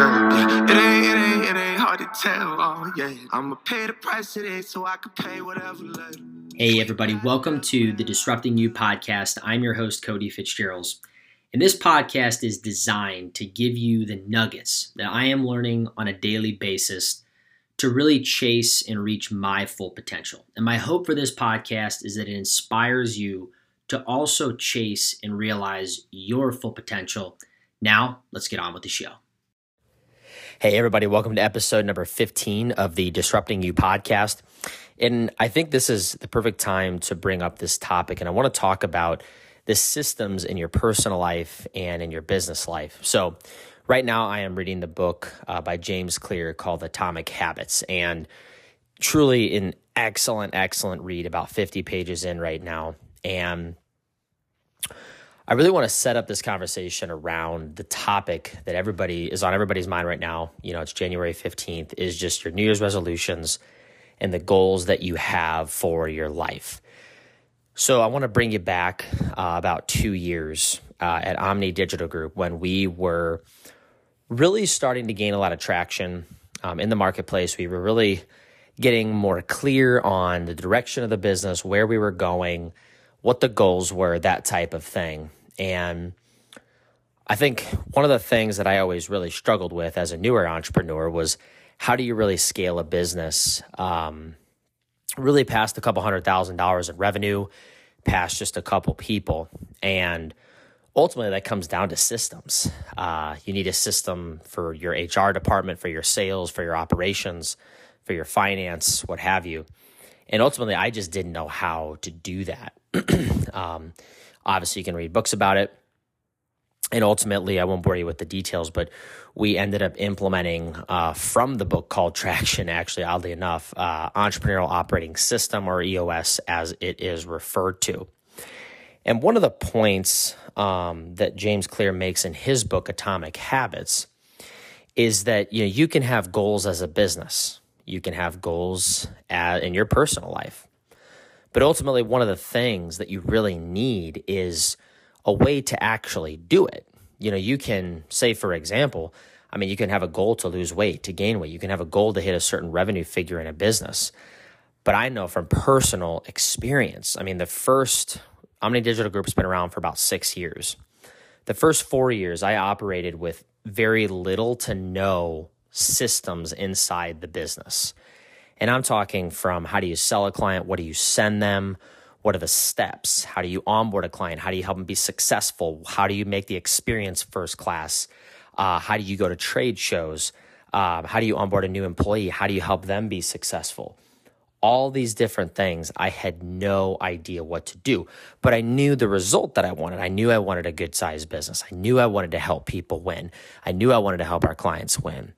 It ain't, it ain't, it ain't hard to tell. Oh, yeah. I'ma pay the price today so I can pay whatever later. Hey, everybody, welcome to the Disrupting You podcast. I'm your host, Kody Fitzgeralds. And this podcast is designed to give you the nuggets that I am learning on a daily basis to really chase and reach my full potential. And my hope for this podcast is that it inspires you to also chase and realize your full potential. Now, let's get on with the show. Hey, everybody, welcome to episode number 15 of the Disrupting You podcast. And I think this is the perfect time to bring up this topic. And I want to talk about the systems in your personal life and in your business life. So, right now, I am reading the book uh, by James Clear called Atomic Habits. And truly an excellent, excellent read, about 50 pages in right now. And I really want to set up this conversation around the topic that everybody is on everybody's mind right now. You know, it's January 15th, is just your New Year's resolutions and the goals that you have for your life. So I want to bring you back uh, about two years uh, at Omni Digital Group when we were really starting to gain a lot of traction um, in the marketplace. We were really getting more clear on the direction of the business, where we were going, what the goals were, that type of thing. And I think one of the things that I always really struggled with as a newer entrepreneur was how do you really scale a business um, really past a couple hundred thousand dollars in revenue, past just a couple people. And ultimately, that comes down to systems. Uh, you need a system for your HR department, for your sales, for your operations, for your finance, what have you. And ultimately, I just didn't know how to do that. um, Obviously, you can read books about it. And ultimately, I won't bore you with the details, but we ended up implementing uh, from the book called Traction, actually, oddly enough, uh, Entrepreneurial Operating System, or EOS, as it is referred to. And one of the points um, that James Clear makes in his book, Atomic Habits, is that you know you can have goals as a business, you can have goals at, in your personal life, but ultimately, one of the things that you really need is a way to actually do it. You know, you can say, for example, I mean, you can have a goal to lose weight, to gain weight. You can have a goal to hit a certain revenue figure in a business. But I know from personal experience, I mean, the first Omni Digital Group's been around for about six years. The first four years, I operated with very little to no systems inside the business. And I'm talking from how do you sell a client? What do you send them? What are the steps? How do you onboard a client? How do you help them be successful? How do you make the experience first class? Uh, how do you go to trade shows? Uh, how do you onboard a new employee? How do you help them be successful? All these different things, I had no idea what to do, but I knew the result that I wanted. I knew I wanted a good sized business. I knew I wanted to help people win. I knew I wanted to help our clients win.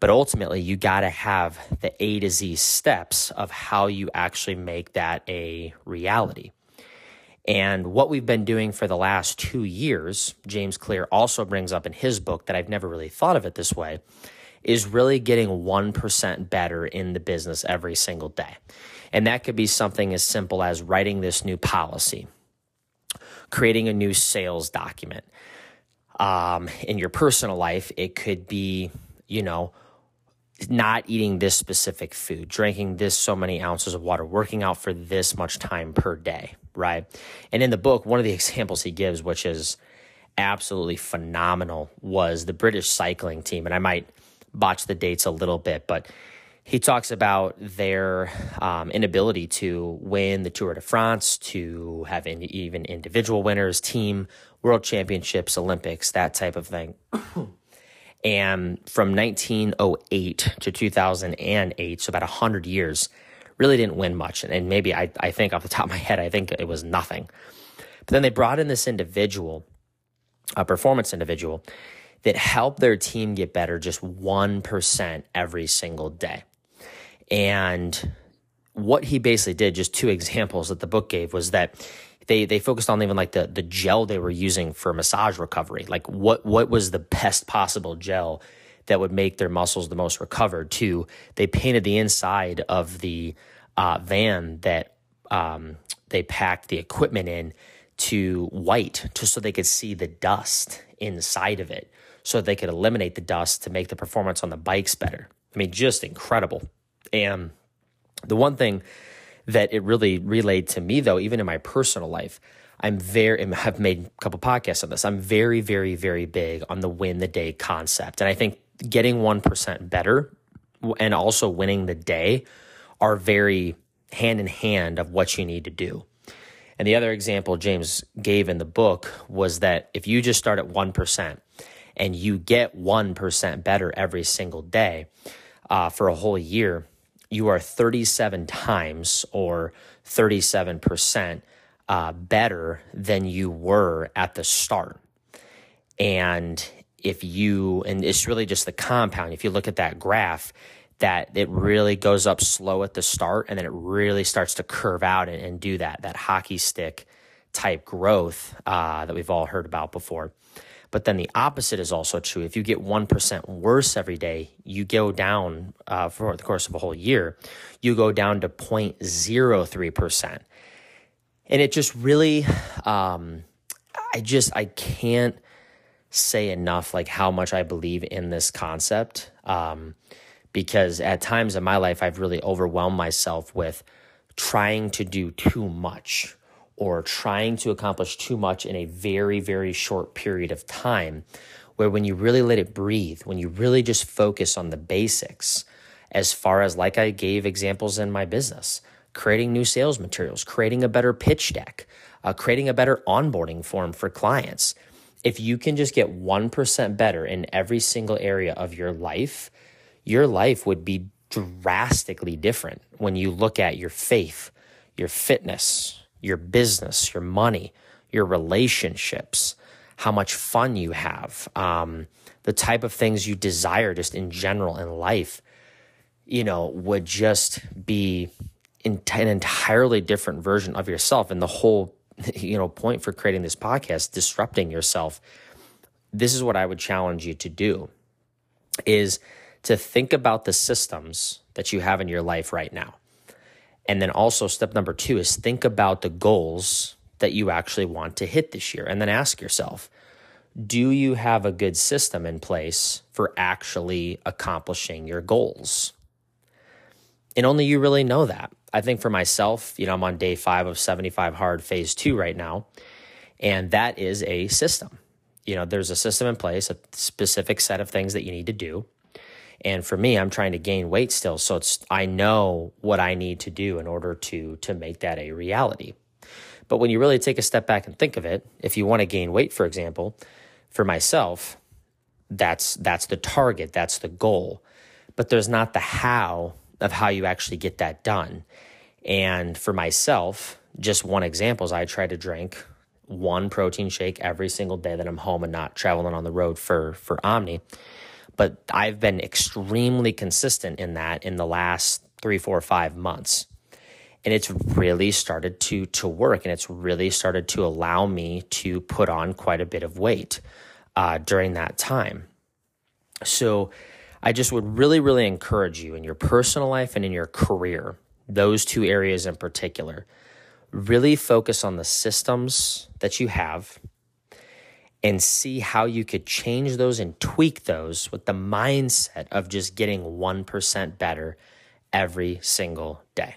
But ultimately, you got to have the A to Z steps of how you actually make that a reality. And what we've been doing for the last two years, James Clear also brings up in his book that I've never really thought of it this way, is really getting 1% better in the business every single day. And that could be something as simple as writing this new policy, creating a new sales document. Um, in your personal life, it could be, you know, not eating this specific food, drinking this so many ounces of water, working out for this much time per day, right? And in the book, one of the examples he gives, which is absolutely phenomenal, was the British cycling team. And I might botch the dates a little bit, but he talks about their um, inability to win the Tour de France, to have in, even individual winners, team, world championships, Olympics, that type of thing. And from 1908 to 2008, so about 100 years, really didn't win much. And maybe I, I think off the top of my head, I think it was nothing. But then they brought in this individual, a performance individual, that helped their team get better just 1% every single day. And what he basically did, just two examples that the book gave, was that they they focused on even like the the gel they were using for massage recovery. Like what what was the best possible gel that would make their muscles the most recovered. Too, they painted the inside of the uh, van that um, they packed the equipment in to white, just so they could see the dust inside of it. so they could eliminate the dust to make the performance on the bikes better. I mean, just incredible. And the one thing that it really relayed to me, though, even in my personal life, I'm very, I've made a couple podcasts on this. I'm very, very, very big on the win the day concept. And I think getting 1% better and also winning the day are very hand in hand of what you need to do. And the other example James gave in the book was that if you just start at 1% and you get 1% better every single day uh, for a whole year, you are 37 times or 37% uh, better than you were at the start. And if you, and it's really just the compound, if you look at that graph, that it really goes up slow at the start and then it really starts to curve out and, and do that, that hockey stick type growth uh, that we've all heard about before. But then the opposite is also true. If you get 1% worse every day, you go down uh, for the course of a whole year, you go down to 0.03%. And it just really, um, I just, I can't say enough like how much I believe in this concept. Um, because at times in my life, I've really overwhelmed myself with trying to do too much or trying to accomplish too much in a very, very short period of time. Where when you really let it breathe, when you really just focus on the basics, as far as like I gave examples in my business, creating new sales materials, creating a better pitch deck, uh, creating a better onboarding form for clients. If you can just get 1% better in every single area of your life, your life would be drastically different when you look at your faith, your fitness, your business, your money, your relationships, how much fun you have, um, the type of things you desire just in general in life, you know, would just be in an entirely different version of yourself. And the whole, you know, point for creating this podcast, disrupting yourself, this is what I would challenge you to do is to think about the systems that you have in your life right now. And then also, step number two is think about the goals that you actually want to hit this year. And then ask yourself, do you have a good system in place for actually accomplishing your goals? And only you really know that. I think for myself, you know, I'm on day five of 75 hard phase two right now. And that is a system. You know, there's a system in place, a specific set of things that you need to do. And for me, I'm trying to gain weight still. So it's, I know what I need to do in order to, to make that a reality. But when you really take a step back and think of it, if you want to gain weight, for example, for myself, that's, that's the target, that's the goal. But there's not the how of how you actually get that done. And for myself, just one example is I try to drink one protein shake every single day that I'm home and not traveling on the road for for Omni. But I've been extremely consistent in that in the last three, four, five months. And it's really started to to work and it's really started to allow me to put on quite a bit of weight uh, during that time. So I just would really, really encourage you in your personal life and in your career, those two areas in particular, really focus on the systems that you have and see how you could change those and tweak those with the mindset of just getting 1% better every single day.